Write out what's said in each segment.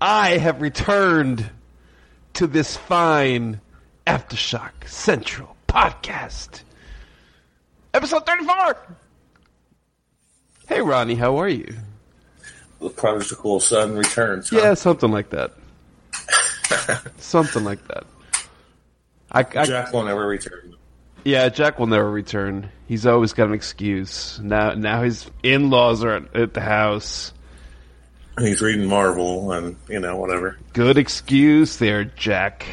I have returned to this fine Aftershock Central podcast. Episode 34! Hey, Ronnie, how are you? The prodigal son returns. huh? Yeah, something like that. something like that. I, I, Jack will never return. yeah, Jack will never return. He's always got an excuse. Now, now his in-laws are at, at the house. He's reading Marvel and, you know, whatever. Good excuse there, Jack.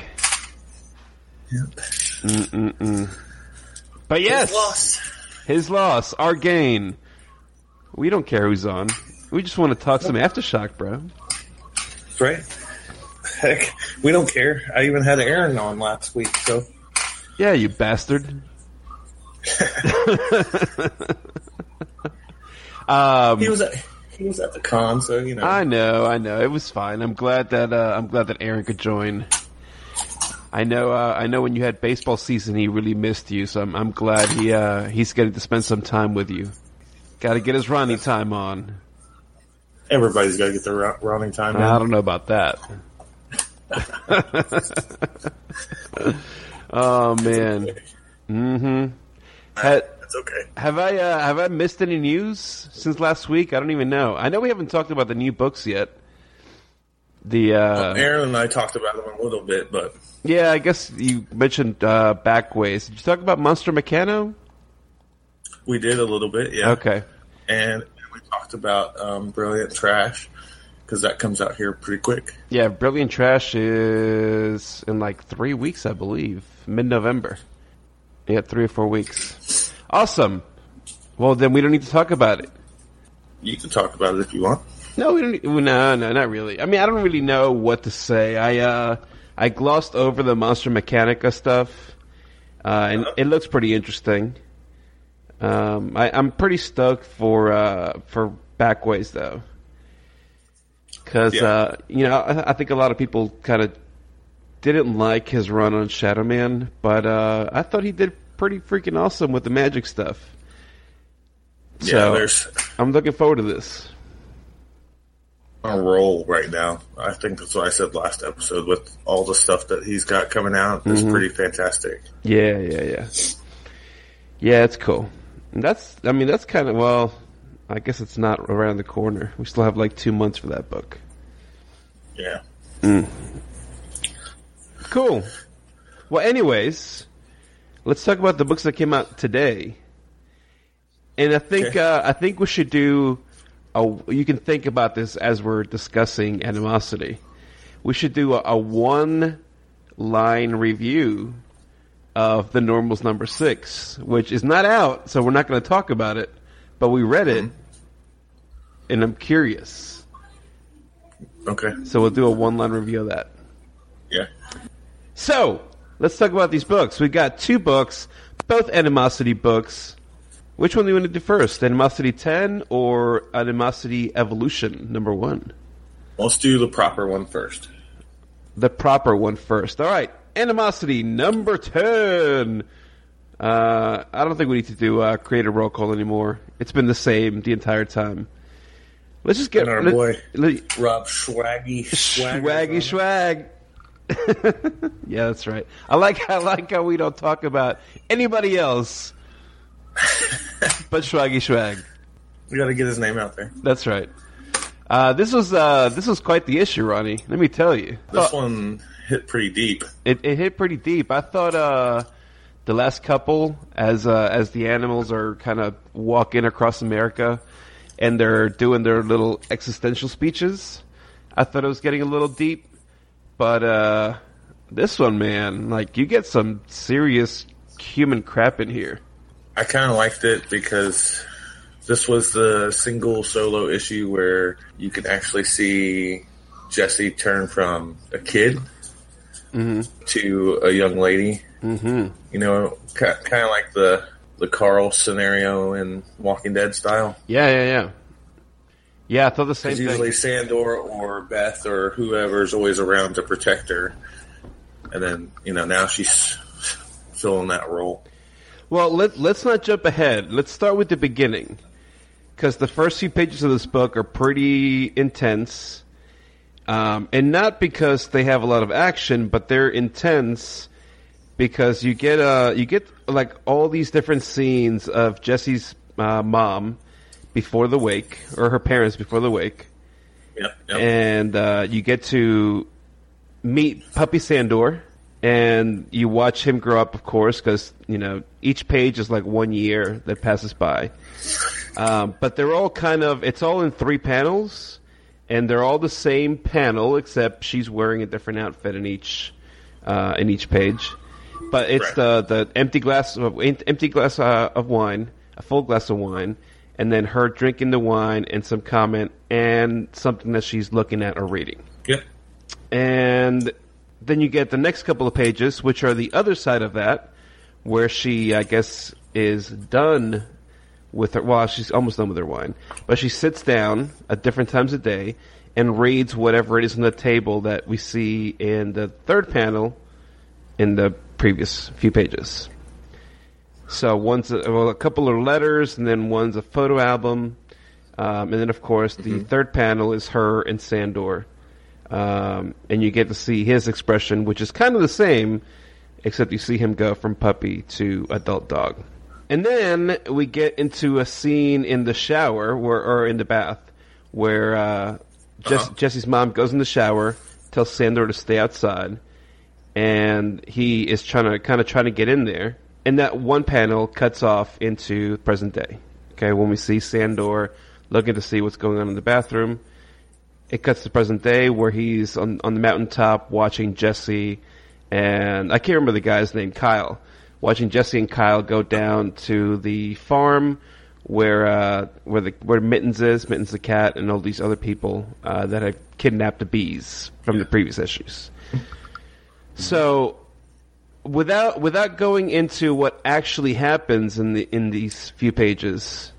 Yep. But yes, Lost. his loss, our gain. We don't care who's on. We just want to talk some aftershock, bro. That's right. Heck, we don't care. I even had Aaron on last week, so. Yeah, you bastard. um, He was at, he was at the con, so, you know. I know, I know. It was fine. I'm glad that uh, I'm glad that Aaron could join. I know, uh, I know. When you had baseball season, he really missed you. So I'm, I'm glad he uh, he's getting to spend some time with you. Got to get his Ronnie time on. Everybody's got to get their ro- running time in. I don't know about that. oh man. Mm-hmm. Ha- That's okay. have I uh, have I missed any news since last week? I don't even know. I know we haven't talked about the new books yet. The uh, Aaron and I talked about them a little bit, but yeah, I guess you mentioned uh, Backways. Did you talk about Monster Mechanica? we did a little bit, yeah. Okay. And we talked about um, Brilliant Trash, because that comes out here pretty quick. Yeah, Brilliant Trash is in like three weeks, I believe, mid-November. Yeah, three or four weeks. Awesome. Well, then we don't need to talk about it. You can talk about it if you want. No, we don't. No, no, not really. I mean, I don't really know what to say. I uh, I glossed over the Monster Mechanica stuff, uh, and it looks pretty interesting. Um, I, I'm pretty stoked for uh, for Backways though, because Yeah. uh, you know I, I think a lot of people kind of didn't like his run on Shadow Man, but uh, I thought he did pretty freaking awesome with the magic stuff. Yeah, So- there's I'm looking forward to this. on a roll right now. I think that's what I said last episode with all the stuff that he's got coming out is mm-hmm. pretty fantastic. Yeah, yeah, yeah. Yeah, it's cool. And that's, I mean, that's kind of, well, I guess it's not around the corner. We still have like two months for that book. Yeah. Mm. Cool. Well, anyways, let's talk about the books that came out today. And I think, Okay. uh, I think we should do a, you can think about this as we're discussing animosity. We should do a, a one line review of the normals number six, which is not out, so we're not going to talk about it, but we read it, and I'm curious. Okay. So we'll do a one line review of that. Yeah. So, let's talk about these books. We've got two books, both Animosity books. Which one do you want to do first? Animosity 10 or Animosity Evolution, number one? Let's do the proper one first. The proper one first. All right, Animosity number 10. Uh, I don't think we need to do uh, create a roll call anymore. It's been the same the entire time. Let's just get And our let- boy- let- Rob Swaggy Swaggy swag. yeah, that's right. I like I like how we don't talk about anybody else but Swaggy Swag. We got to get his name out there. That's right. Uh, this was uh, this was quite the issue, Ronnie. Let me tell you. This Thought- one hit pretty deep. it, it hit pretty deep. I thought uh, the last couple, as uh, as the animals are kind of walking across America, and they're doing their little existential speeches. I thought it was getting a little deep, but uh, this one, man, like you get some serious human crap in here. I kind of liked it because this was the single solo issue where you can actually see Jesse turn from a kid Mm-hmm. to a young lady. Mm-hmm. You know, kind of like the the Carl scenario in Walking Dead style. Yeah, yeah, yeah. Yeah, I thought the same thing. usually Sandor or Beth or whoever's always around to protect her, and then you know now she's filling that role. Well, let, let's not jump ahead. Let's start with the beginning. Because the first few pages of this book are pretty intense. Um, and not because they have a lot of action, but they're intense because you get, uh, you get like all these different scenes of Jesse's uh, mom before the wake, or her parents before the wake. Yep. yep. And uh, you get to meet Puppy Sandor, and you watch him grow up, of course, because you know each page is like one year that passes by. Um, but they're all kind of it's all in three panels, and they're all the same panel except she's wearing a different outfit in each uh, in each page. But it's Right. the the empty glass of empty glass uh, of wine, a full glass of wine, and then her drinking the wine and some comment and something that she's looking at or reading. Yep. And then you get the next couple of pages, which are the other side of that, where she, I guess, is done with her. Well, she's almost done with her wine, but she sits down at different times of day and reads whatever it is on the table that we see in the third panel in the previous few pages. So one's a, well, a couple of letters, and then one's a photo album, um, and then of course the third panel is her and Sandor, um, and you get to see his expression, which is kind of the same, except you see him go from puppy to adult dog. And then we get into a scene in the shower, where, or in the bath, where uh, Jess, Uh-huh. Jesse's mom goes in the shower, tells Sandor to stay outside, and he is trying to kind of trying to get in there. And that one panel cuts off into present day. Okay, when we see Sandor looking to see what's going on in the bathroom, it cuts to present day where he's on on the mountaintop watching Jesse and I can't remember the guy's name, Kyle, watching Jesse and Kyle go down to the farm where uh, where the where Mittens is, Mittens the cat, and all these other people uh, that have kidnapped the bees from the previous issues. So, without without going into what actually happens in the in these few pages,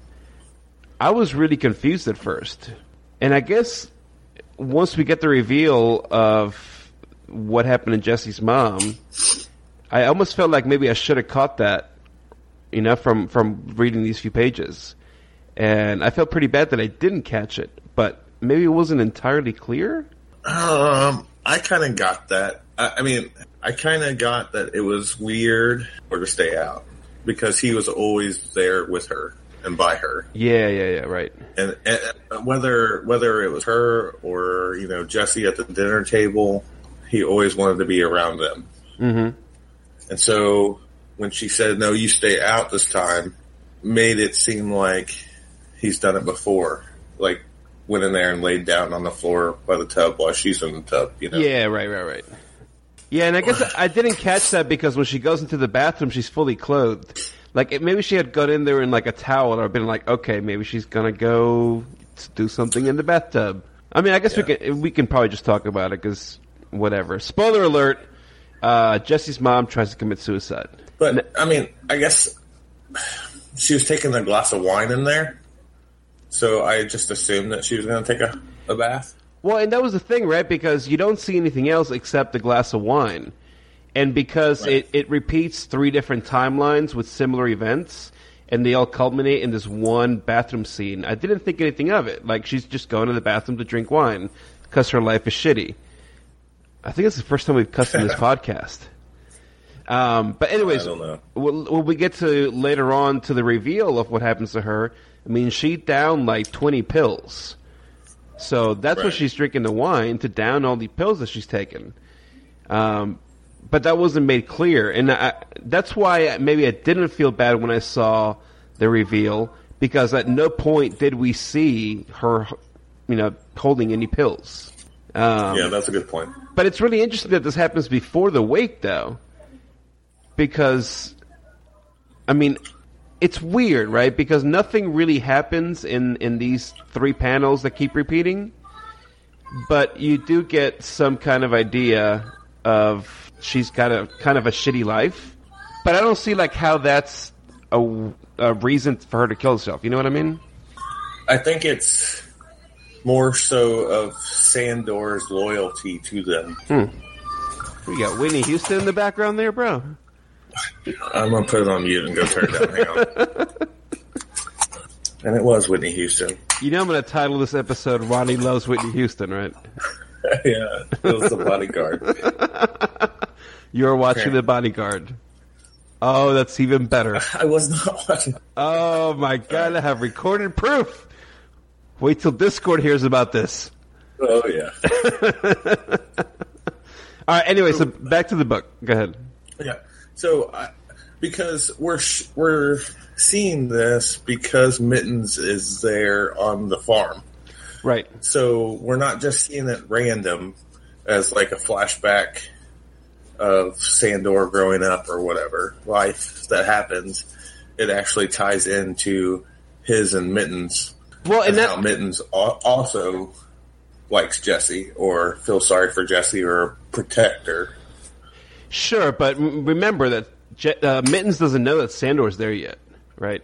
I was really confused at first, and I guess once we get the reveal of what happened to Jesse's mom, I almost felt like maybe I should have caught that, you know, from from reading these few pages, and I felt pretty bad that I didn't catch it, but maybe it wasn't entirely clear. Um, I kind of got that. I, I mean, I kind of got that it was weird for her to stay out because he was always there with her and by her, Yeah, yeah, yeah, right. and, and whether whether it was her or you know Jesse at the dinner table, he always wanted to be around them. hmm And so when she said, "No, you stay out this time," made it seem like he's done it before, like went in there and laid down on the floor by the tub while she's in the tub. You know, Yeah, right, right, right. Yeah, and I guess I didn't catch that because when she goes into the bathroom, she's fully clothed. Like it, maybe she had gone in there in like a towel, or been like, okay, maybe she's gonna go do something in the bathtub. I mean, I guess we can we can probably just talk about it because whatever. Spoiler alert: uh, Jesse's mom tries to commit suicide. But I mean, I guess she was taking a glass of wine in there, so I just assumed that she was going to take a, a bath. Well, and that was the thing, right? Because you don't see anything else except a glass of wine. And because Right. it, it repeats three different timelines with similar events, and they all culminate in this one bathroom scene, I didn't think anything of it. Like, she's just going to the bathroom to drink wine because her life is shitty. I think it's the first time we've cussed in this podcast. Um, but anyways, I don't when when we get to later on to the reveal of what happens to her, I mean, she downed like 20 pills. So that's what she's drinking the wine to down all the pills that she's taken. Um, but that wasn't made clear, and I, that's why maybe I didn't feel bad when I saw the reveal because at no point did we see her, you know, holding any pills. Um, yeah, that's a good point. but it's really interesting that this happens before the wake, though, because I mean, it's weird, right? Because nothing really happens in in these three panels that keep repeating. but you do get some kind of idea of she's got a kind of a shitty life. But I don't see like how that's a, a reason for her to kill herself. You know what I mean? I think it's more so of Sandor's loyalty to them. Hmm. We got Whitney Houston in the background there, bro. I'm gonna put it on mute and go turn it down. Hang on. And it was Whitney Houston. You know I'm going to title this episode "Ronnie Loves Whitney Houston," right? yeah, it was the bodyguard. You're watching. The Bodyguard. Oh, that's even better. I was not watching. Oh my god, I have recorded proof. Wait till Discord hears about this. Oh yeah, All right. Anyway, so back to the book. Go ahead. yeah. So I, because we're sh- we're seeing this because Mittens is there on the farm. Right. So we're not just seeing it random as like a flashback of Sandor growing up or whatever life that happens. It actually ties into his and Mittens Well, and and how Mittens al- also likes Jesse or feels sorry for Jesse or protect her. Sure, but m- remember that Je- uh, Mittens doesn't know that Sandor's there yet, right?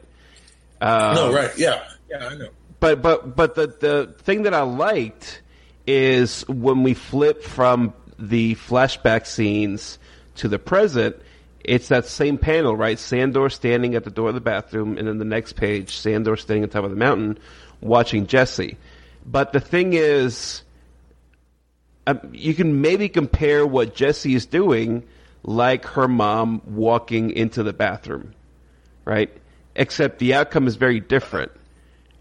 Uh, no, right? Yeah, yeah, I know. But but but the the thing that I liked is when we flip from the flashback scenes to the present, it's that same panel, right? Sandor standing at the door of the bathroom, and then the next page, Sandor standing on top of the mountain, watching Jesse. But the thing is, um, you can maybe compare what Jesse is doing, like her mom walking into the bathroom, right? Except the outcome is very different.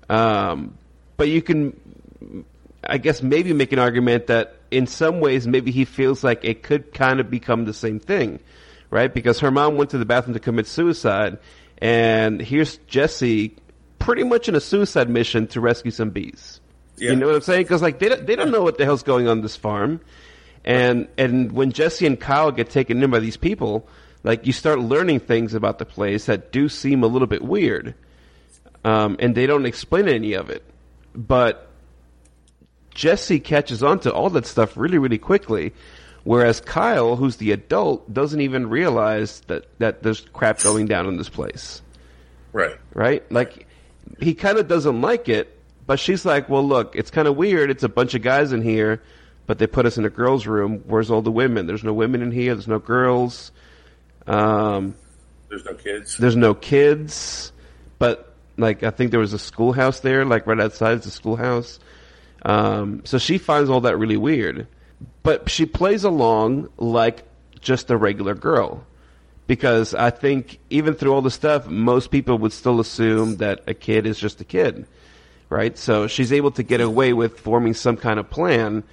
Um, but you can, I guess, maybe make an argument that in some ways, maybe he feels like it could kind of become the same thing, right? Because her mom went to the bathroom to commit suicide, and here's Jesse pretty much in a suicide mission to rescue some bees. Yeah. You know what I'm saying? Because like they don't, they don't know what the hell's going on this farm, and and when Jesse and Kyle get taken in by these people, like you start learning things about the place that do seem a little bit weird um, and they don't explain any of it. But Jesse catches on to all that stuff really, really quickly, whereas Kyle, who's the adult, doesn't even realize that, that there's crap going down in this place, Right. right? Like, he kind of doesn't like it, but she's like, well, look, it's kind of weird. It's a bunch of guys in here, but they put us in a girls' room. Where's all the women? There's no women in here. There's no girls. Um, There's no kids. there's no kids, but like I think there was a schoolhouse there, like right outside a schoolhouse. Um, so she finds all that really weird, but she plays along like just a regular girl. Because I think even through all the stuff, most people would still assume that a kid is just a kid, right? So she's able to get away with forming some kind of plan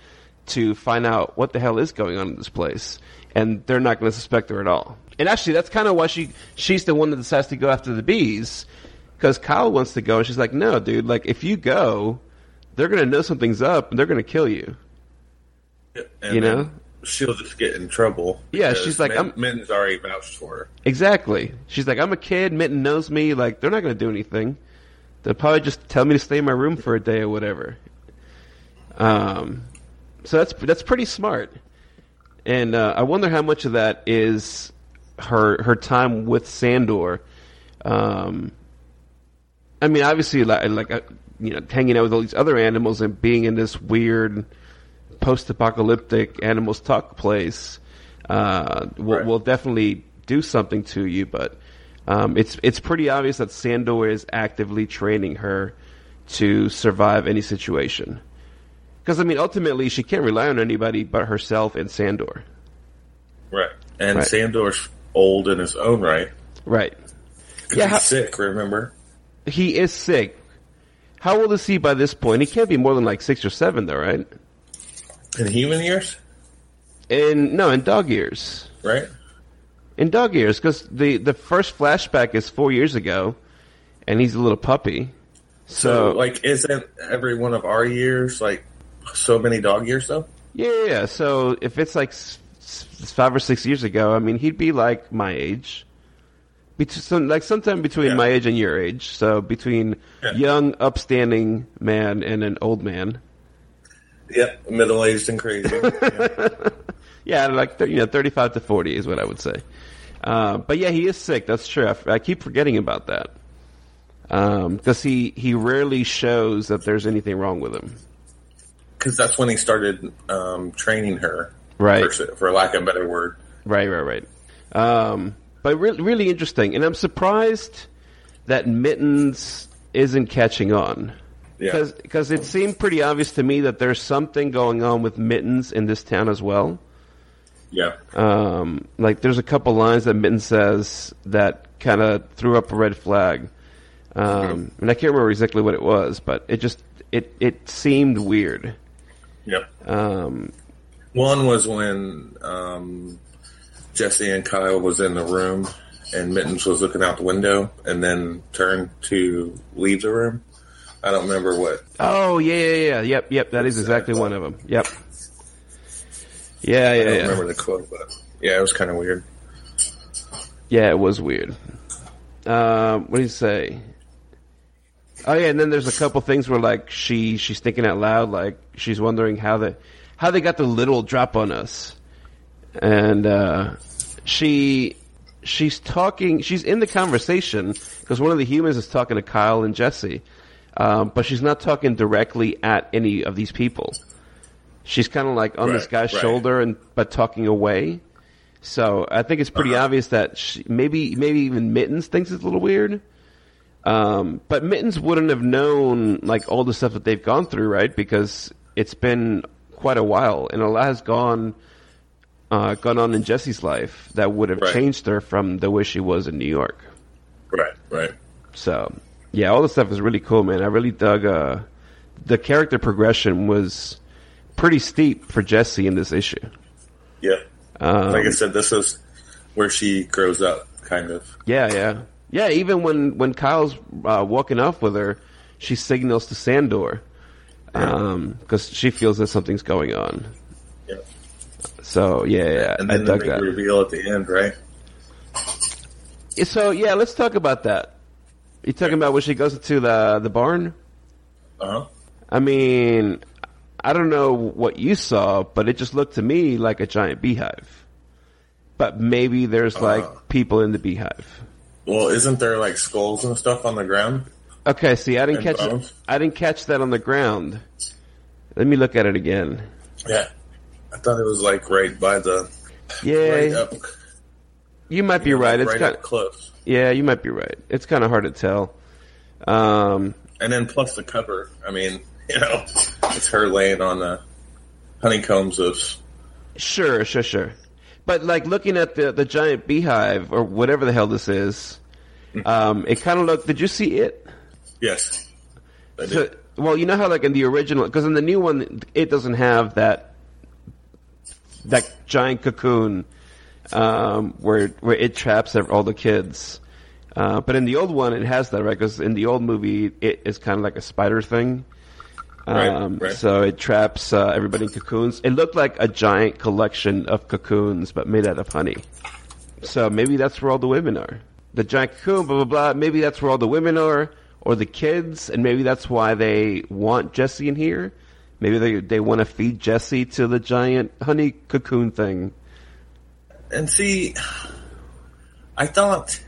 to find out what the hell is going on in this place, and they're not going to suspect her at all. And actually, that's kind of why she she's the one that decides to go after the bees, because Kyle wants to go, and she's like, "No, dude, like if you go, they're going to know something's up, and they're going to kill you." And You know? she'll just get in trouble. Yeah, she's like, Min- I'm- Minton's already vouched for her. Exactly. She's like, "I'm a kid. Mitten knows me. Like they're not going to do anything. They'll probably just tell me to stay in my room for a day or whatever." Um, so that's that's pretty smart, and uh, I wonder how much of that is her her time with Sandor. Um, I mean, obviously, like, like uh, you know, hanging out with all these other animals and being in this weird post-apocalyptic animals talk place uh, will, Right. will definitely do something to you. But um, it's it's pretty obvious that Sandor is actively training her to survive any situation. Because I mean, ultimately, she can't rely on anybody but herself and Sandor. Right. And Right. Sandor's old in his own right. Right. Yeah, he's how- sick, remember? He is sick. How old is he by this point? He can't be more than like six or seven, though, right? In human years? In no, in dog years. Right? In dog years, because the the first flashback is four years ago, and he's a little puppy. So, So, like, isn't every one of our years, like, so many dog years, though? yeah, yeah. So if it's like s- s- five or six years ago, I mean, he'd be like my age. Bet- some, like sometime between Yeah. my age and your age. So between Yeah. young, upstanding man and an old man. Yep, middle aged and crazy. Yeah. Yeah, like you know, thirty-five to forty is what I would say. Uh, but yeah, he is sick. That's true. I, f- I keep forgetting about that because he he rarely shows that there's anything wrong with him. Because that's when he started um, training her, Right. for, for lack of a better word. Right, right, right. Um, but really, really interesting, and I'm surprised that Mittens isn't catching on. Yeah. Because it seemed pretty obvious to me that there's something going on with Mittens in this town as well. Yeah. Um, like there's a couple lines that Mittens says that kind of threw up a red flag. Um, and I can't remember exactly what it was, but it just it it seemed weird. Yep. Um, One was when um, Jesse and Kyle was in the room and Mittens was looking out the window and then turned to leave the room. I don't remember what. oh yeah, yeah, yeah, yep, yep. That is exactly one of them. Yep. Yeah, yeah, I don't yeah. remember the quote, but yeah, it was kind of weird. Yeah, it was weird. Um, what do you say? Oh yeah, and then there's a couple things where like she she's thinking out loud, like she's wondering how the how they got the little drop on us, and uh, she she's talking, she's in the conversation because one of the humans is talking to Kyle and Jesse, um, but she's not talking directly at any of these people. She's kind of like on this guy's right. shoulder and but talking away. So I think it's pretty Uh-huh. obvious that she, maybe maybe even Mittens thinks it's a little weird. Um, but Mittens wouldn't have known like all the stuff that they've gone through, right? Because it's been quite a while, and a lot has gone uh, gone on in Jesse's life that would have Right. changed her from the way she was in New York. Right, right. So yeah, all the stuff is really cool, man. I really dug. Uh, the character progression was pretty steep for Jesse in this issue. Yeah. Um, like I said, this is where she grows up, kind of. Yeah, yeah, yeah. Even when when Kyle's uh, walking off with her, she signals to Sandor because she feels that something's going on. Yeah. So yeah, yeah, And I then the dug big that. reveal at the end, right? So yeah, let's talk about that. You talking about when she goes to the the barn? Uh huh. I mean, I don't know what you saw, but it just looked to me like a giant beehive. But maybe there's like Uh. people in the beehive. Well, isn't there like skulls and stuff on the ground? Okay, see, I didn't And catch bones? I didn't catch that on the ground. Let me look at it again. Yeah. I thought it was like right by the Yeah, right up, you might be right. It's right kind up close. yeah, you might be right. It's kind of hard to tell. Um, And then plus the cover. I mean, you know, it's her laying on the honeycombs of. sure, sure, sure. But like looking at the the giant beehive or whatever the hell this is, um, it kind of looked. Did you see it? Yes. So, well, you know how like in the original, because in the new one, it doesn't have that that giant cocoon um, where where it traps all the kids. Uh, but in the old one, it has that right because in the old movie, it is kind of like a spider thing. Right, Um, right. So it traps uh, everybody in cocoons. It looked like a giant collection of cocoons, but made out of honey. So maybe that's where all the women are. The giant cocoon, blah blah blah. Maybe that's where all the women are, or the kids, and maybe that's why they want Jesse in here. Maybe they they want to feed Jesse to the giant honey cocoon thing. And see, I thought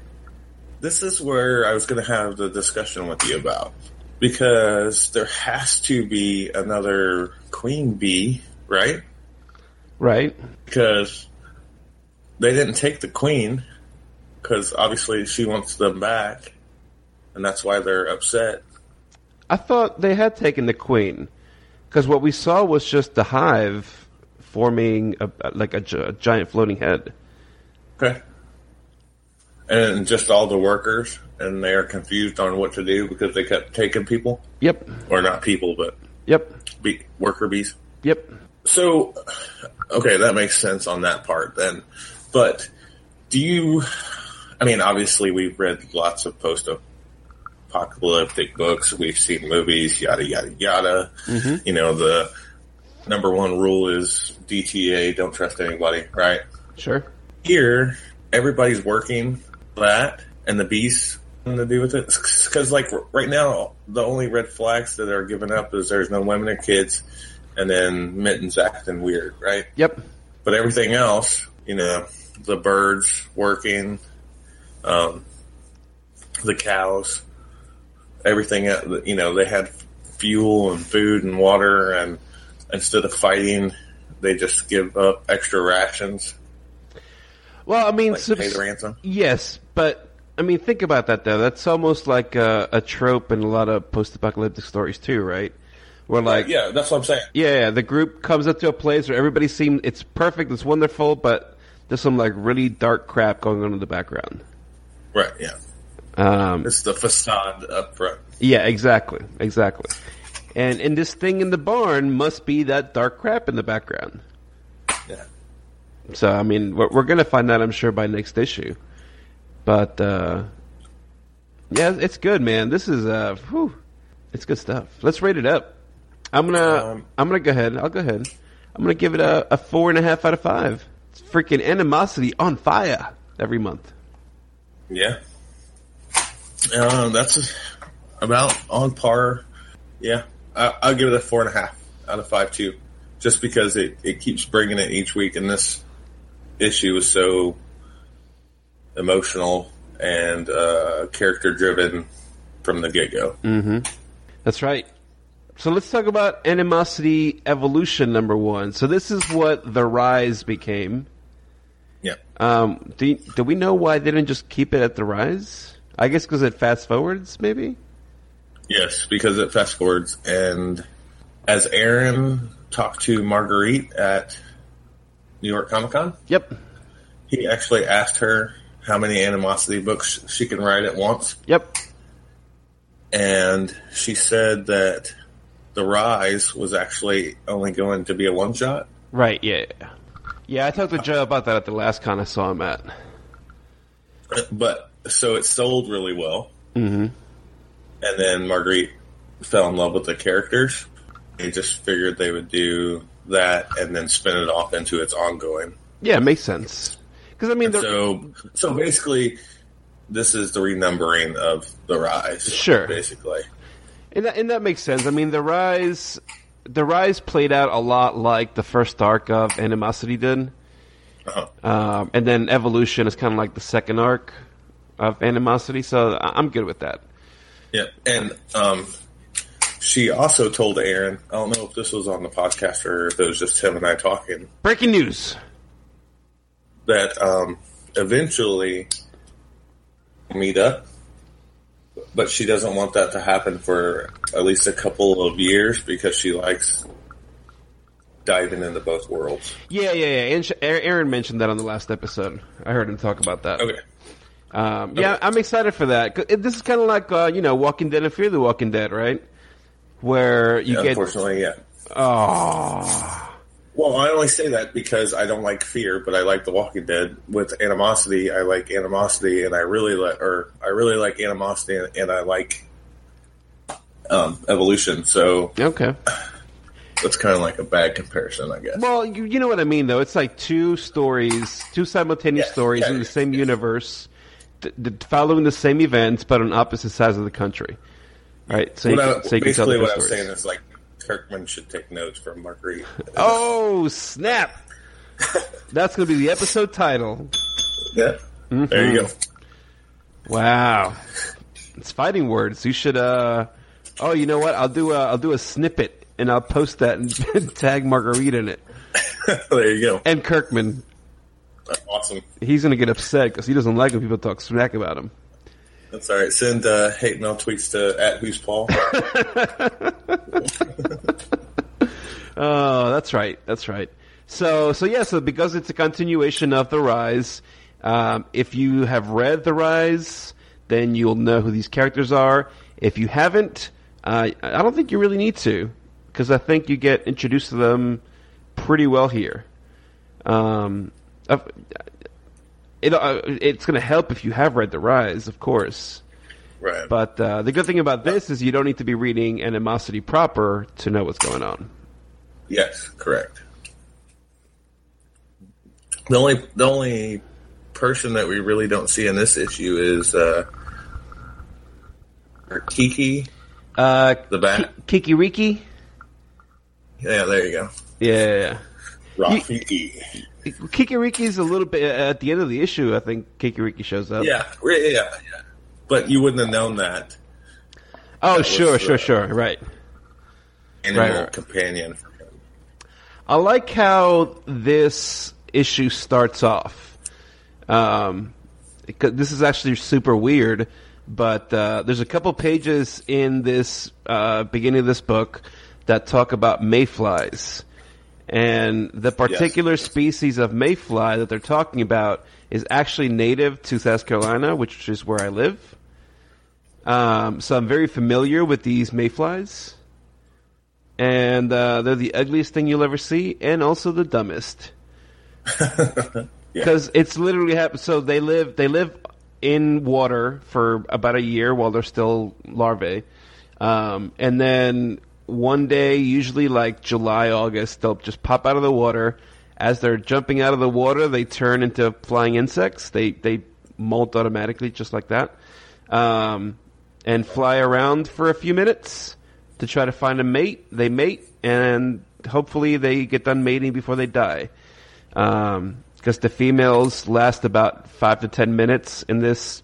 this is where I was going to have the discussion with you about because there has to be another queen bee, right? Right? Because they didn't take the queen because obviously she wants them back, and that's why they're upset. I thought they had taken the queen because what we saw was just the hive forming a, like a, a giant floating head. Okay. And just all the workers, and they are confused on what to do because they kept taking people, Yep. or not people, but Yep. bee, worker bees. Yep. So, okay, that makes sense on that part then. But do you? I mean, obviously, we've read lots of post-apocalyptic books. We've seen movies, yada yada yada. Mm-hmm. You know, the number one rule is DTA: don't trust anybody, right? Sure. Here, everybody's working that, and the nothing to do with it. Because, like, right now, the only red flags that are given up is there's no women or kids, and then Mitten's acting weird, right? Yep. But everything else, you know, the birds working, um, the cows, everything, uh, you know, they had fuel and food and water, and instead of fighting, they just give up extra rations, Well, I mean, like pay the ransom. yes, but I mean, think about that though. That's almost like a, a trope in a lot of post-apocalyptic stories too, right? Where like, yeah, that's what I'm saying. Yeah, yeah, the group comes up to a place where everybody seems it's perfect, it's wonderful, but there's some like really dark crap going on in the background. Right, yeah. Um, It's the facade up front. yeah, exactly, exactly. And and this thing in the barn must be that dark crap in the background. Yeah. So I mean, we're, we're gonna find out, I'm sure, by next issue. But uh, yeah, it's good, man. This is uh, whew, it's good stuff. Let's rate it up. I'm gonna Um, I'm gonna go ahead. I'll go ahead. I'm gonna give it a, a four and a half out of five. It's freaking animosity on fire every month. Yeah. Um, that's about on par. Yeah, I, I'll give it a four and a half out of five too, just because it, it keeps bringing it each week, and this issue is so emotional and uh, character driven from the get go. That's right. So let's talk about animosity evolution number one. So this is what the rise became. Um, do, you- do we know why they didn't just keep it at the rise? I guess because it fast forwards, maybe. yes, because it fast forwards, and as Aaron talked to Marguerite at New York Comic Con, Yep. he actually asked her how many animosity books she can write at once. Yep. and she said that the rise was actually only going to be a one shot. Right. Yeah. Yeah. I talked to Joe about that at the last con I saw him at. But so it sold really well, Mm-hmm. and then Marguerite fell in love with the characters. They just figured they would do that and then spin it off into its ongoing. Yeah, it makes sense. Because I mean, So, so basically, this is the renumbering of the rise. Sure. basically. and that, and that makes sense. I mean, the rise, the rise played out a lot like the first arc of Animosity did, Uh-huh. um, and then Evolution is kind of like the second arc of Animosity. So I'm good with that. Yeah, and um, she also told Aaron. I don't know if this was on the podcast or if it was just him and I talking. Breaking news. that um, eventually meet up, but she doesn't want that to happen for at least a couple of years because she likes diving into both worlds. Yeah, yeah, yeah. And Aaron mentioned that on the last episode. I heard him talk about that. Okay. Um, yeah, Okay. I'm excited for that. This is kind of like uh, you know Walking Dead and Fear the Walking Dead, right? Where you Yeah, get unfortunately, yeah. oh Well, I only say that because I don't like fear, but I like The Walking Dead. With animosity, I like animosity, and I really like, or I really like animosity, and, and I like um, evolution. So okay. it's kind of like a bad comparison, I guess. Well, you, you know what I mean, though. It's like two stories, two simultaneous Yeah, stories yeah, in the same yeah. universe, th- th- following the same events, but on opposite sides of the country. Right. So you, I- so you can tell basically, what I'm saying is like Kirkman should take notes from Marguerite. Oh snap! That's going to be the episode title. yeah, Mm-hmm. there you go. Wow, it's fighting words. You should. uh Oh, you know what? I'll do a I'll do a snippet and I'll post that and tag Marguerite in it there you go. and Kirkman. Awesome. He's going to get upset because he doesn't like when people talk smack about him. That's all right. Send uh, hate mail tweets to at who's Paul. Oh, that's right. That's right. So, so yeah. So because it's a continuation of the Rise, um, if you have read the Rise, then you'll know who these characters are. If you haven't, uh, I don't think you really need to, because I think you get introduced to them pretty well here. Um, it, uh, it's going to help if you have read the Rise, of course. right. But uh, the good thing about this is you don't need to be reading Animosity proper to know what's going on. yes, correct. The only the only person that we really don't see in this issue is uh, Kiki Uh, the bat. Ki- Kiki Riki? Yeah, there you go. Yeah, yeah, yeah. Rafiki. Kikiriki's a little bit at the end of the issue. I think Kikiriki shows up. Yeah, yeah, yeah. But you wouldn't have known that Oh, was, sure, sure, uh, sure. Right. animal Right, right. companion. I like how this issue starts off. Um, this is actually super weird, but uh, there's a couple pages in this uh, beginning of this book that talk about mayflies, and the particular species of mayfly that they're talking about is actually native to South Carolina, which is where I live. Um, so I'm very familiar with these mayflies and uh, they're the ugliest thing you'll ever see, and also the dumbest. Because it's literally hap- so they live they live in water for about a year while they're still larvae, um, and then one day, usually like July August, they'll just pop out of the water. As they're jumping out of the water, they turn into flying insects. They they molt automatically just like that, um, and fly around for a few minutes to try to find a mate. They mate, and hopefully they get done mating before they die. Because the females last about five to ten minutes in this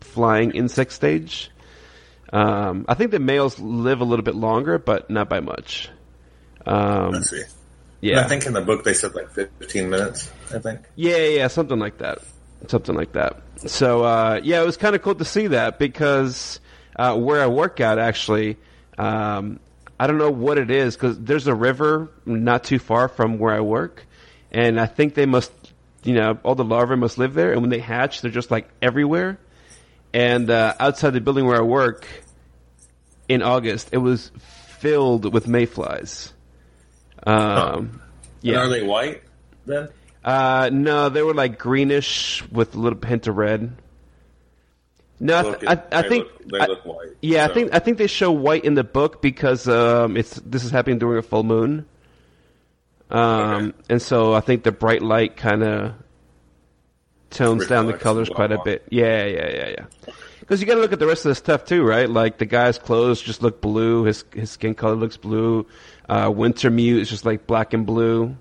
flying insect stage. Um, I think the males live a little bit longer, but not by much. Um, Let's see. yeah, I think in the book they said like 15 minutes. I think. Yeah, yeah, yeah, something like that. Something like that. So, uh, yeah, it was kind of cool to see that because uh, where I work at, actually, um, I don't know what it is because there's a river not too far from where I work, and I think they must, you know, all the larvae must live there, and when they hatch, they're just like everywhere. And uh, outside the building where I work, in August, it was filled with mayflies. Um, And yeah. are they white then? Uh, no, they were like greenish with a little hint of red. No, I, Look, th- I, I they think look, look white. yeah, I think I think they show white in the book because um, it's this is happening during a full moon. Um, Okay. and so I think the bright light kind of tones down the colors quite a bit. Yeah, yeah, yeah, yeah. Because you got to look at the rest of the stuff too, right? Like the guy's clothes just look blue. His his skin color looks blue. Uh, Wintermute is just like black and blue.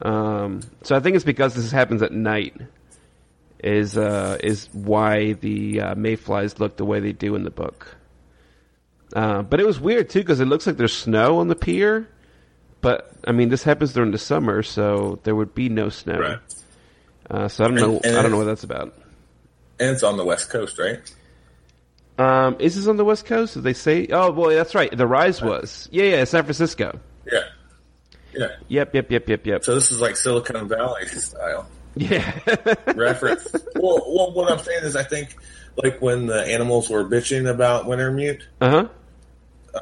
Um, so I think it's because this happens at night. Is uh, is why the uh, mayflies look the way they do in the book. Uh, but it was weird too because it looks like there's snow on the pier. But I mean, this happens during the summer, so there would be no snow. Right. Uh, so I don't know. And- I don't know what that's about. And it's on the west coast, right? Um, is this on the West Coast? Did they say? Oh, boy, that's right. The rise was. Yeah, yeah, San Francisco. Yeah. Yeah. Yep, yep, yep, yep, yep. So this is like Silicon Valley style Yeah. reference. well, well, what I'm saying is, I think like when the animals were bitching about Wintermute, uh huh.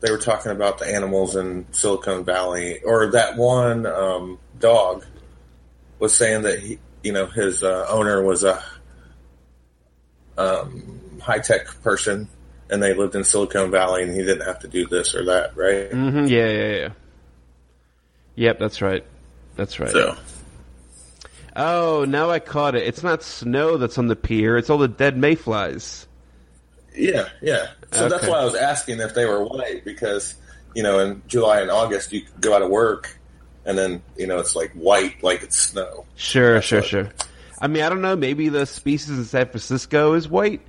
they were talking about the animals in Silicon Valley, or that one um, dog was saying that he, you know, his uh, owner was a um, high tech person, and they lived in Silicon Valley, and he didn't have to do this or that, right? hmm Yeah, yeah, yeah. Yep, that's right. That's right. So, Oh, now I caught it. It's not snow that's on the pier. It's all the dead mayflies. yeah, yeah. So that's why I was asking if they were white because you know, in July and August you could go out of work, and then you know it's like white, like it's snow. Sure, sure, what- sure. I mean, I don't know. Maybe the species in San Francisco is white.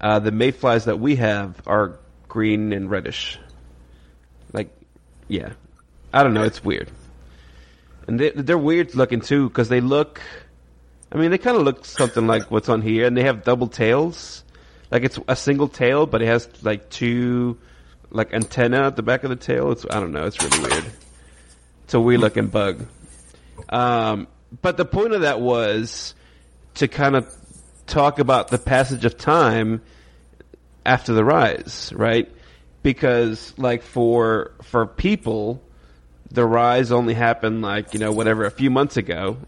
Uh, the mayflies that we have are green and reddish. Like, yeah. I don't know. It's weird. And they, they're weird looking too because they look. I mean, they kind of look something like what's on here, and they have double tails. Like it's a single tail, but it has like two, like antenna at the back of the tail. It's I don't know. It's really weird. It's a weird looking bug. Um, but the point of that was to kind of talk about the passage of time after the rise, right? Because like for for people, the rise only happened like you know whatever a few months ago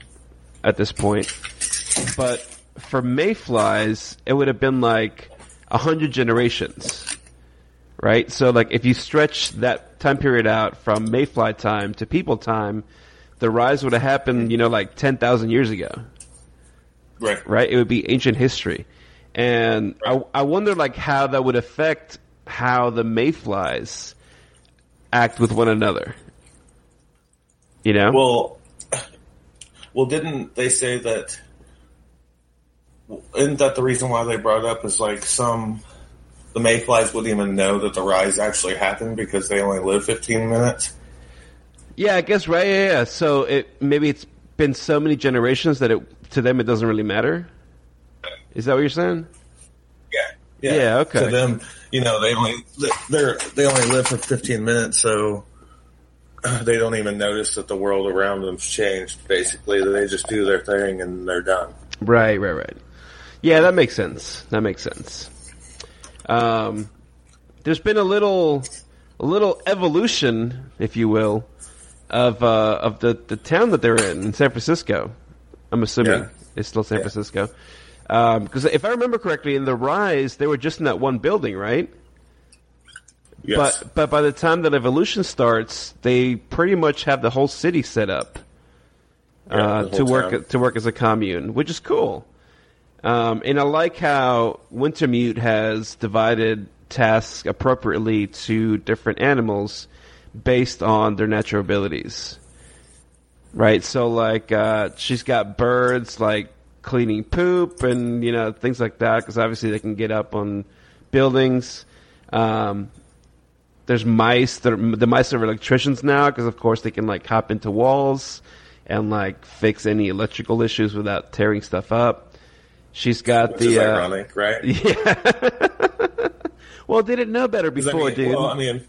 at this point, but for mayflies it would have been like a hundred generations, right? So like if you stretch that time period out from mayfly time to people time, the rise would have happened you know like ten thousand years ago Right. right? It would be ancient history. And I, I wonder like how that would affect how the mayflies act with one another. You know? Well, well, didn't they say that? Isn't that the reason why they brought up is like some the mayflies wouldn't even know that the rise actually happened because they only live 15 minutes. Yeah, I guess right. Yeah, yeah. So it maybe it's been so many generations that it to them it doesn't really matter. Is that what you're saying? Yeah, Yeah, okay. To them, you know, they only they're they only live for 15 minutes, so they don't even notice that the world around them's changed. Basically, they just do their thing and they're done. Right, right, right. Yeah, that makes sense. That makes sense. Um, there's been a little, a little evolution, if you will, of uh, of the, the town that they're in, in San Francisco. I'm assuming Yeah. it's still San Yeah. Francisco. Because if I remember correctly, in the Rise, they were just in that one building, right? Yes. But but by the time that Evolution starts, they pretty much have the whole city set up Yeah, uh, to work town. to work as a commune, which is cool. Um, and I like how Wintermute has divided tasks appropriately to different animals based on their natural abilities. Right, so like uh, she's got birds like cleaning poop and you know things like that because obviously they can get up on buildings. Um, there's mice. are- The mice are electricians now because, of course, they can like hop into walls and like fix any electrical issues without tearing stuff up. She's got Which the uh, ironic, right? yeah. well, they didn't know better 'Cause, I before, mean, dude. Well, I mean,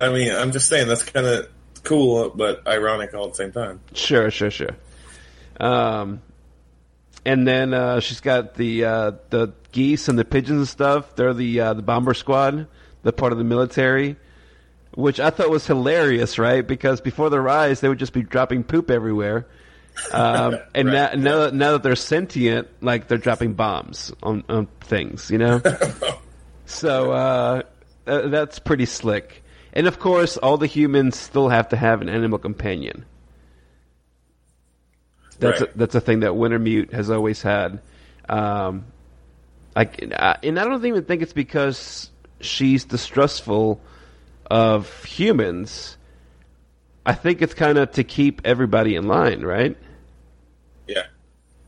I mean, I'm just saying that's kind of cool, but ironic all at the same time. Sure, sure, sure. Um, and then uh, she's got the uh, the geese and the pigeons and stuff. They're the uh, the bomber squad, the part of the military, which I thought was hilarious, right? Because before the rise, they would just be dropping poop everywhere. Um, and Right, now, now, that, now that they're sentient, like they're dropping bombs on, on things, you know. so uh, that's pretty slick. And of course, all the humans still have to have an animal companion. That's Right. a, that's a thing that Wintermute has always had. Um, like, and I don't even think it's because she's distrustful of humans. I think it's kind of to keep everybody in line, right?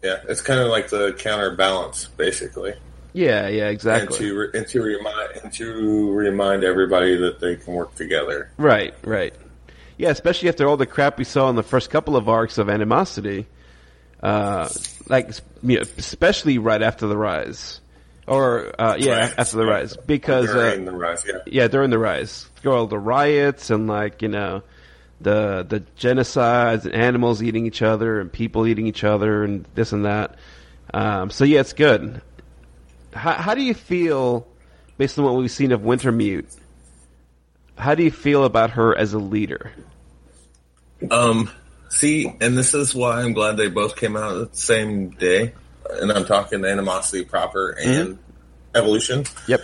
Yeah. It's kind of like the counterbalance, basically, Yeah, yeah, and exactly. to re- and to remind and to remind everybody that they can work together. Right, right. Yeah, especially after all the crap we saw in the first couple of arcs of animosity. Uh, like, you know, especially right after the rise. Or, uh, yeah, Right. after the rise. Because, during uh, the rise. Yeah, yeah, during the rise. Through all the riots and like, you know, the, the genocides and animals eating each other and people eating each other and this and that. Um, so yeah, it's good. How, how do you feel, based on what we've seen of Wintermute, how do you feel about her as a leader? Um, see, and this is why I'm glad they both came out the same day. And I'm talking animosity proper and evolution Yep.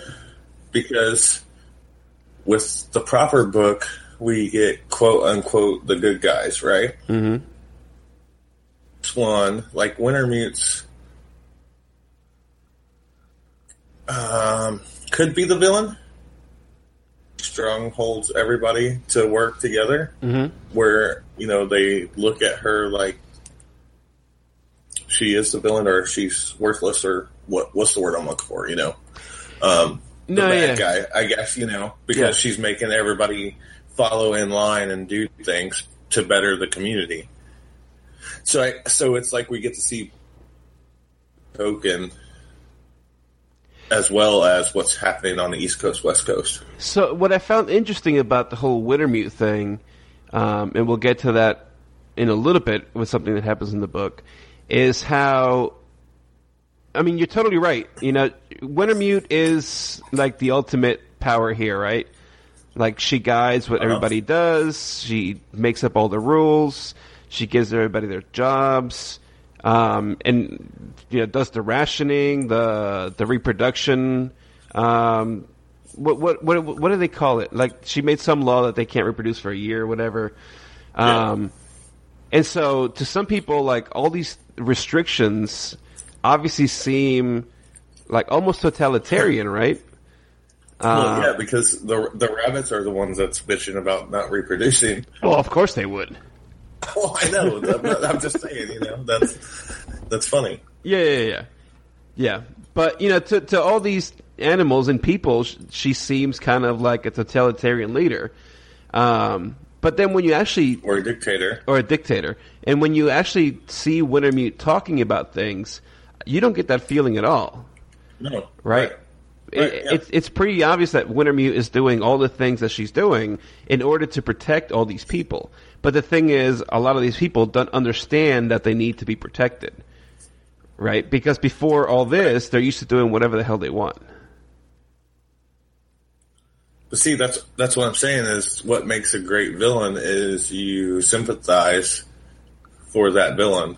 because with the proper book, we get quote unquote the good guys, right? Mm-hmm. One, like Wintermute's, um, could be the villain. Strong holds everybody to work together Mm-hmm. where you know they look at her like she is the villain or she's worthless or what what's the word I'm looking for you know um the No, bad yeah. guy I guess you know because Yeah. she's making everybody follow in line and do things to better the community so I so it's like we get to see token as well as what's happening on the east coast west coast So what I found interesting about the whole Wintermute thing, um, and we'll get to that in a little bit with something that happens in the book, is how. I mean, you're totally right. You know, Wintermute is like the ultimate power here, right? Like she guides what everybody does. She makes up all the rules. She gives everybody their jobs, um, and you know does the rationing, the the reproduction. Um, what what what what do they call it? Like she made some law that they can't reproduce for a year or whatever. Um, and so to some people, like all these restrictions obviously seem like almost totalitarian, right? Well, Uh, yeah, because the the rabbits are the ones that's bitching about not reproducing. well, of course they would. Well, I know. I'm, I'm just saying, you know, that's that's funny. Yeah, yeah, yeah, yeah. But you know, to to all these animals and people, she seems kind of like a totalitarian leader. Um, but then when you actually Or a dictator. or a dictator. And when you actually see Wintermute talking about things, you don't get that feeling at all, No, right? Right, It- yeah. It's it's pretty obvious that Wintermute is doing all the things that she's doing in order to protect all these people. But the thing is, a lot of these people don't understand that they need to be protected, right? Because before all this, they're used to doing whatever the hell they want. But see, that's that's what I'm saying is what makes a great villain is you sympathize for that villain.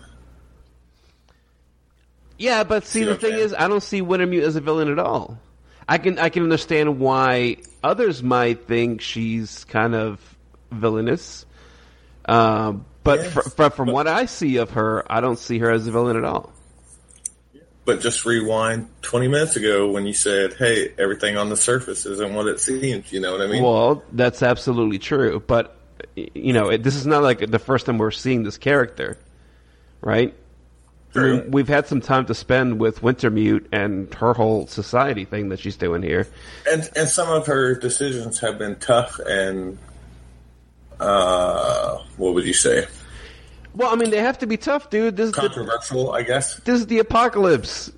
Yeah, but see, See the thing is, I don't see Wintermute as a villain at all. I can I can understand why others might think she's kind of villainous, um, but Yes, fr- fr- from what I see of her, I don't see her as a villain at all. But just rewind 20 minutes ago when you said, "Hey, everything on the surface isn't what it seems." You know what I mean? Well, that's absolutely true, but you know, it, this is not like the first time we're seeing this character, right? We've had some time to spend with Wintermute and her whole society thing that she's doing here. and and some of her decisions have been tough and uh, what would you say? Well, I mean, they have to be tough, dude. This is the, Controversial, I guess. this is the apocalypse.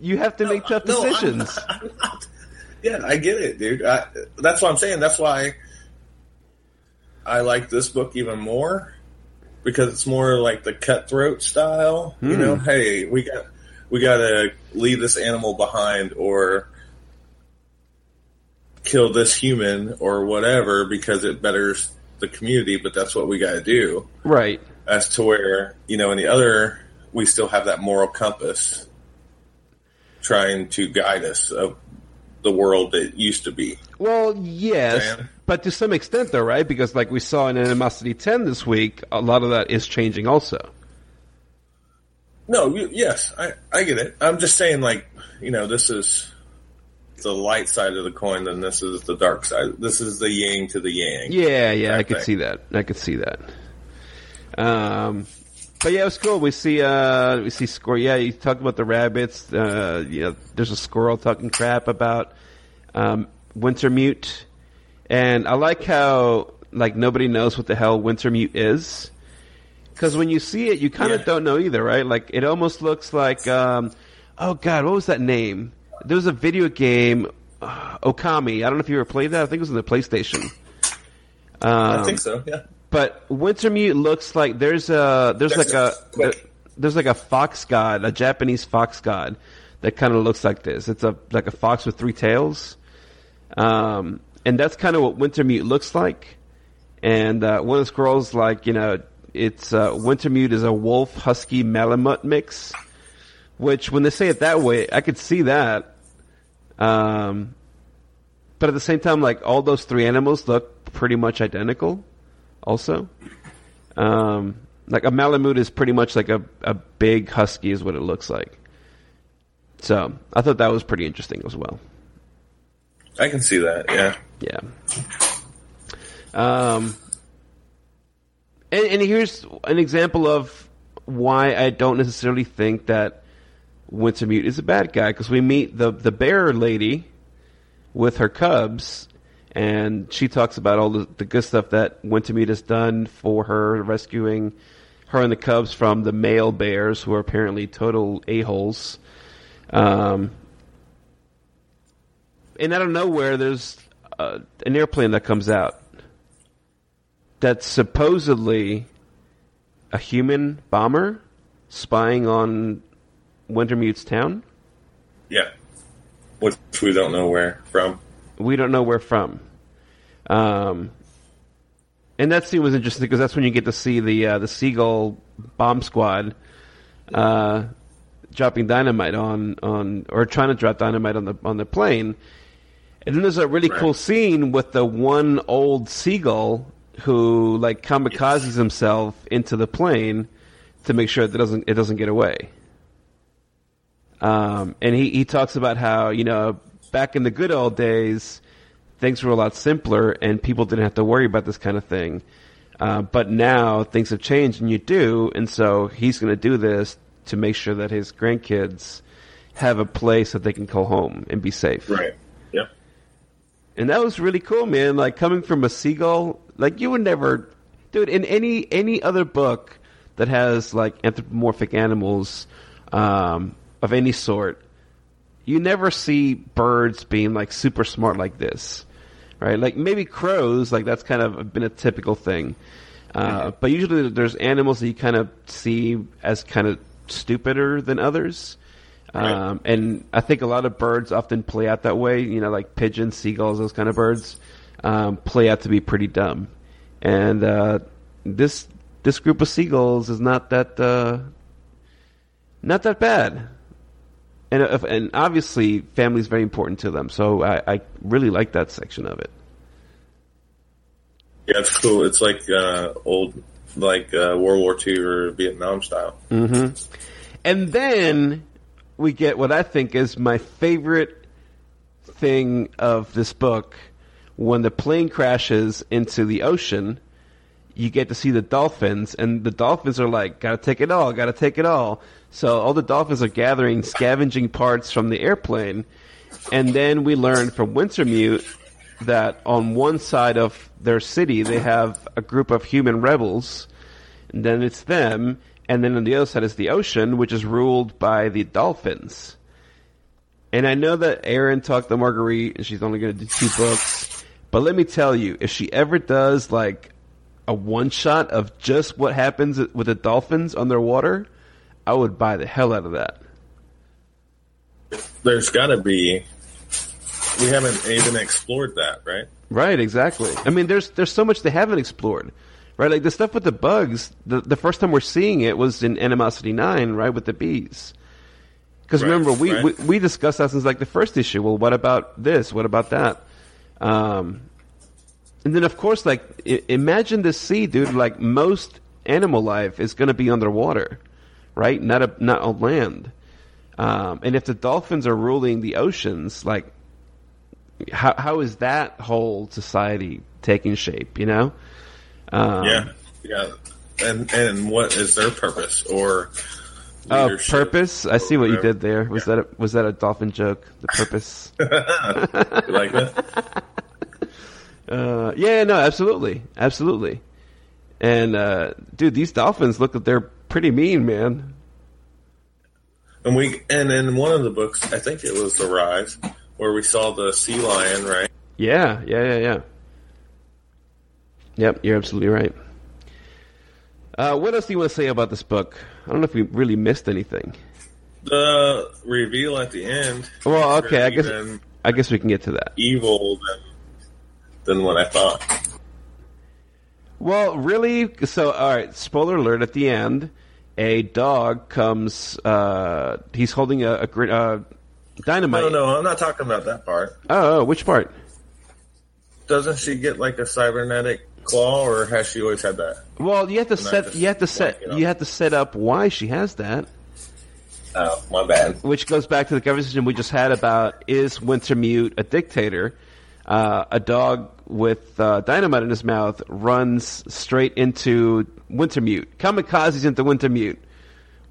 You have to make tough No, I'm decisions. not- I'm not- yeah, I get it, dude. I, that's what I'm saying. That's why I like this book even more because it's more like the cutthroat style. You hmm. know, hey, we got we got to leave this animal behind or kill this human or whatever because it betters the community. But that's what we got to do. Right. As to where you know, in the other, we still have that moral compass trying to guide us of the world that used to be. Well, yes, Man. but to some extent, though, right? Because like we saw in Animosity 10 this week, a lot of that is changing also. No, y- yes, I, I get it. I'm just saying, like, you know, this is the light side of the coin, then this is the dark side. This is the yang to the yang. Yeah, yeah, I Type could see that. I could see that. Um, but yeah, it was cool. We see, uh, we see squirrel. Yeah, you talk about the rabbits. Uh, you know, there's a squirrel talking crap about, um, Wintermute. And I like how, like, nobody knows what the hell Wintermute is. Cause when you see it, you kind of Yeah. don't know either, right? Like, it almost looks like, um, oh god, what was that name? There was a video game, uh, Okami. I don't know if you ever played that. I think it was on the PlayStation. Um, I think so. Yeah. But Wintermute looks like there's a there's That's like a quick. there's like a fox god, a Japanese fox god that kind of looks like this. It's a like a fox with three tails, um, and that's kind of what Wintermute looks like. And uh, one of the scrolls like you know it's uh, Wintermute is a wolf husky malamute mix, which when they say it that way, I could see that. Um, but at the same time, like all those three animals look pretty much identical. Also, um, like a Malamute is pretty much like a a big husky is what it looks like. So I thought that was pretty interesting as well. I can see that. Yeah. Yeah. Um, and, and here's an example of why I don't necessarily think that Wintermute is a bad guy because we meet the the bear lady with her cubs, and she talks about all the, the good stuff that Wintermute has done for her, rescuing her and the cubs from the male bears who are apparently total a holes. Um, and out of nowhere, there's uh, an airplane that comes out that's supposedly a human bomber spying on Wintermute's town. Yeah. Which we don't know where from. We don't know where from. Um, and that scene was interesting because that's when you get to see the uh, the Seagull bomb squad uh, dropping dynamite on on or trying to drop dynamite on the on the plane. And then there's a really Right. cool scene with the one old seagull who like kamikazes himself into the plane to make sure that it doesn't it doesn't get away. Um, and he, he talks about how you know back in the good old days, things were a lot simpler and people didn't have to worry about this kind of thing. Uh, but now things have changed and you do, and so he's going to do this to make sure that his grandkids have a place that they can call home and be safe. Right. Yep. And that was really cool, man. Like coming from a seagull, like you would never, dude. In any any other book that has like anthropomorphic animals um, of any sort, you never see birds being like super smart like this, right? Like maybe crows, like that's kind of been a typical thing. Uh, but usually there's animals that you kind of see as kind of stupider than others. Um, and I think a lot of birds often play out that way. You know, like pigeons, seagulls, those kind of birds um, play out to be pretty dumb. And uh, this this group of seagulls is not that uh, not that bad. And uh, and obviously, family is very important to them. So I, I really like that section of it. Yeah, it's cool. It's like uh, old, like uh, World War II or Vietnam style. Mm-hmm. And then we get what I think is my favorite thing of this book. When the plane crashes into the ocean, you get to see the dolphins, and the dolphins are like, gotta take it all, gotta take it all. So all the dolphins are gathering, scavenging parts from the airplane, and then we learn from Wintermute that on one side of their city they have a group of human rebels, and then it's them, and then on the other side is the ocean, which is ruled by the dolphins. And I know that Aaron talked to Marguerite, and she's only going to do two books. But let me tell you, if she ever does like a one shot of just what happens with the dolphins underwater, I would buy the hell out of that. There's got to be. We haven't even explored that, right? Right, exactly. I mean, there's there's so much they haven't explored, right? Like the stuff with the bugs. The the first time we're seeing it was in Animosity Nine, right, with the bees. Because Right, remember, we, right. we we discussed that since like the first issue. Well, what about this? What about that? Um, and then of course, like I- imagine the sea, dude. Like most animal life is going to be underwater, right? Not a, not on land. Um, and if the dolphins are ruling the oceans, like how how is that whole society taking shape? You know? Um, yeah, yeah. And and what is their purpose or Oh, purpose. I see what you did there. Was that a, was that a dolphin joke? The purpose. You like that? uh, yeah, no, absolutely, absolutely. And uh, dude, these dolphins look like they're pretty mean, man. And we and in one of the books, I think it was The Rise, where we saw the sea lion, right? Yeah, yeah, yeah, yeah. Yep, you're absolutely right. Uh, what else do you want to say about this book? I don't know if we really missed anything. The reveal at the end. Well, okay, I guess I guess we can get to that. evil than than what I thought. Well, really? So, all right. Spoiler alert! At the end, a dog comes. Uh, he's holding a, a uh, dynamite. No, no, I'm not talking about that part. Oh, oh, which part? Doesn't she get like a cybernetic claw, or has she always had that? Well, you have to And set. You have to set. You up. have to set up why she has that, Oh, my bad. which goes back to the conversation we just had about is Wintermute a dictator? Uh, a dog with uh, dynamite in his mouth runs straight into Wintermute, kamikazes into Wintermute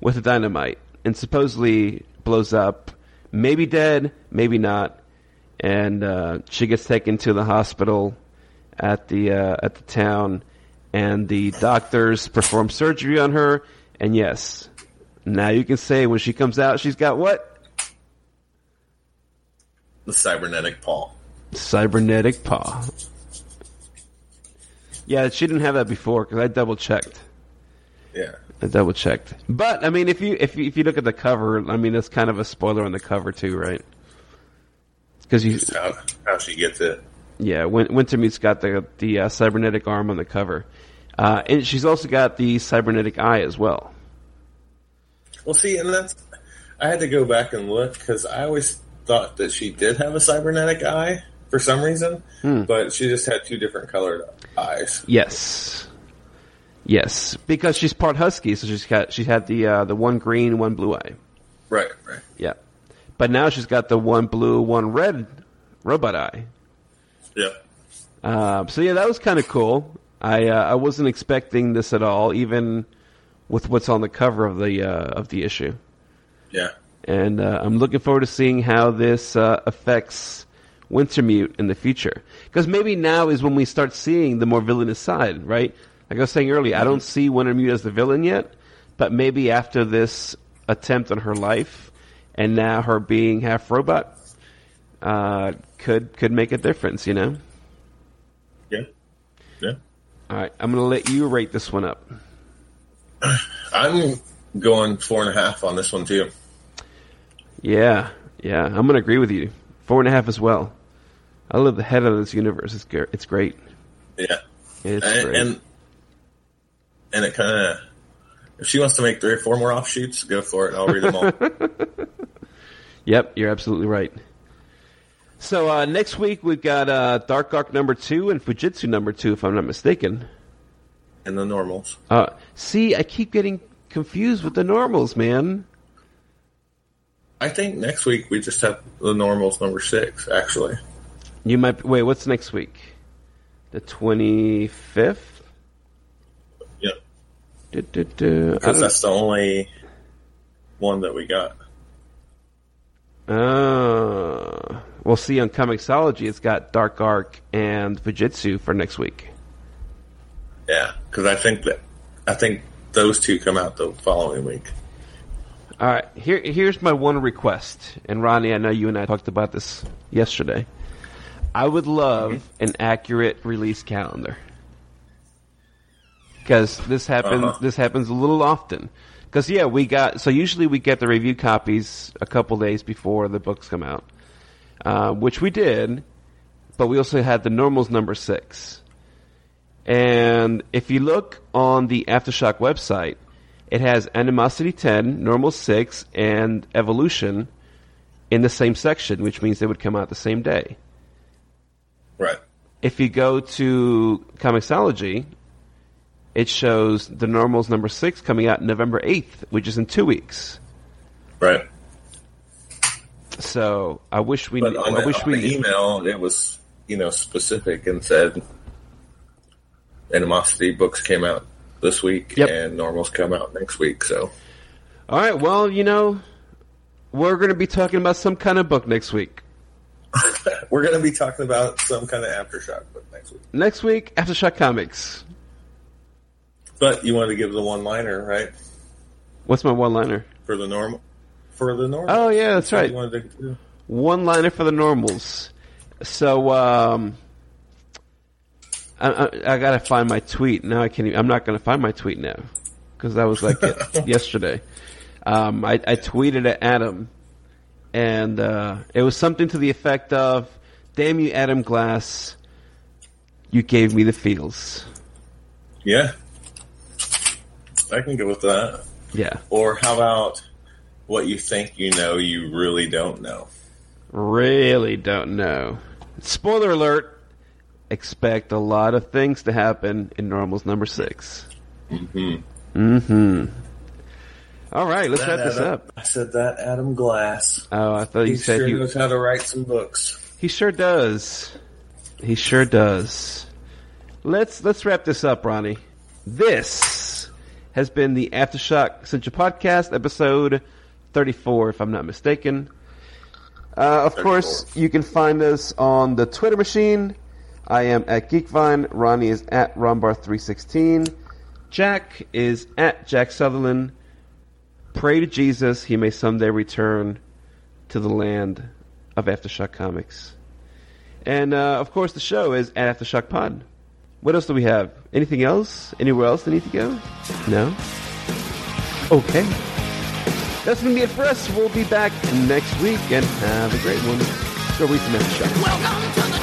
with the dynamite, and supposedly blows up. Maybe dead, maybe not. And uh, she gets taken to the hospital at the uh, at the town, and the doctors perform surgery on her. And yes, now you can say when she comes out, she's got what? The cybernetic paw. Cybernetic paw. Yeah, she didn't have that before because I double checked. Yeah. I double checked. But I mean, if you if you, if you look at the cover, I mean, it's kind of a spoiler on the cover too, right? Because you, Just how how she gets it. yeah, Win- Wintermute's got the the uh, cybernetic arm on the cover, uh, and she's also got the cybernetic eye as well. Well, see, and that's I had to go back and look because I always thought that she did have a cybernetic eye for some reason, Hmm. but she just had two different colored eyes. Yes, yes, because she's part husky, so she's got she had the uh, the one green, one blue eye. Right, right. Yeah. but now she's got the one blue, one red robot eye. Yeah. Um, so yeah, that was kind of cool. I uh, I wasn't expecting this at all, even with what's on the cover of the uh, of the issue. Yeah. And uh, I'm looking forward to seeing how this uh, affects Wintermute in the future. Because maybe now is when we start seeing the more villainous side, right? Like I was saying earlier, I don't see Wintermute as the villain yet, but maybe after this attempt on her life, and now her being half robot, uh, could could make a difference, you know. Yeah. Yeah. All right, I'm gonna let you rate this one up. I'm going four and a half on this one too. Yeah, yeah, I'm gonna agree with you. Four and a half as well. I love the head of this universe. It's ge- it's great. Yeah. It's and, great. and and it kind of if she wants to make three or four more offshoots, go for it. I'll read them all. Yep, you're absolutely right. So uh, next week we've got uh, Dark Ark number two and Fujitsu number two, if I'm not mistaken. and the normals. Uh, see, I keep getting confused with the normals, man. I think next week we just have the normals number six. Actually, You might wait. What's next week? The twenty fifth. yeah, I because that's the only one that we got. Uh, we'll see on Comixology. It's got Dark Ark and Fujitsu for next week. Yeah, because I think that I think those two come out the following week. All right, here here's my one request. And Ronnie, I know you and I talked about this yesterday. I would love an accurate release calendar because this happens. Uh-huh. This happens a little often. Because yeah, we got so usually we get the review copies a couple days before the books come out, uh, which we did. But we also had the normals number six. And if you look on the Aftershock website, it has Animosity 10, Normal 6, and Evolution in the same section, which means they would come out the same day. Right. If you go to Comixology, it shows the Normals number 6 coming out November 8th, which is in two weeks. Right. So I wish we. But on, I the, wish on we. the email, it was you know specific and said animosity books came out this week Yep. and normals come out next week. So All right. Well, you know, we're going to be talking about some kind of book next week. we're going to be talking about some kind of aftershock book next week. Next week, Aftershock Comics. But you wanted to give the one liner right What's my one-liner? for the normal for the normal. Oh yeah, that's right. To one liner for the normals. So um, I, I, I gotta find my tweet now. I can't. Even, I'm not gonna find my tweet now because that was like it, yesterday. Um, I, I tweeted at Adam, and uh, it was something to the effect of, "Damn you, Adam Glass, you gave me the feels." Yeah, I can go with that. Yeah, Or how about what you think you know, you really don't know? really don't know. Spoiler alert: expect a lot of things to happen in Normals number six. Mm-hmm. Mm-hmm. All right, let's wrap this up. I said that Adam Glass. Oh, I thought He you said sure he. knows how to write some books. He sure does. He sure does. Let's let's wrap this up, Ronnie. This has been the Aftershock Central Podcast, episode thirty-four, if I'm not mistaken. Uh, of course, you can find us on the Twitter machine. I am at Geekvine. Ronnie is at Rombar316. Jack is at Jack Sutherland. Pray to Jesus he may someday return to the land of Aftershock Comics. And uh, of course, the show is at Aftershock Pod. What else do we have? Anything else? Anywhere else that need to go? No? Okay. That's going to be it for us. We'll be back next week and have a great one. Go read some Aftershock. Welcome to the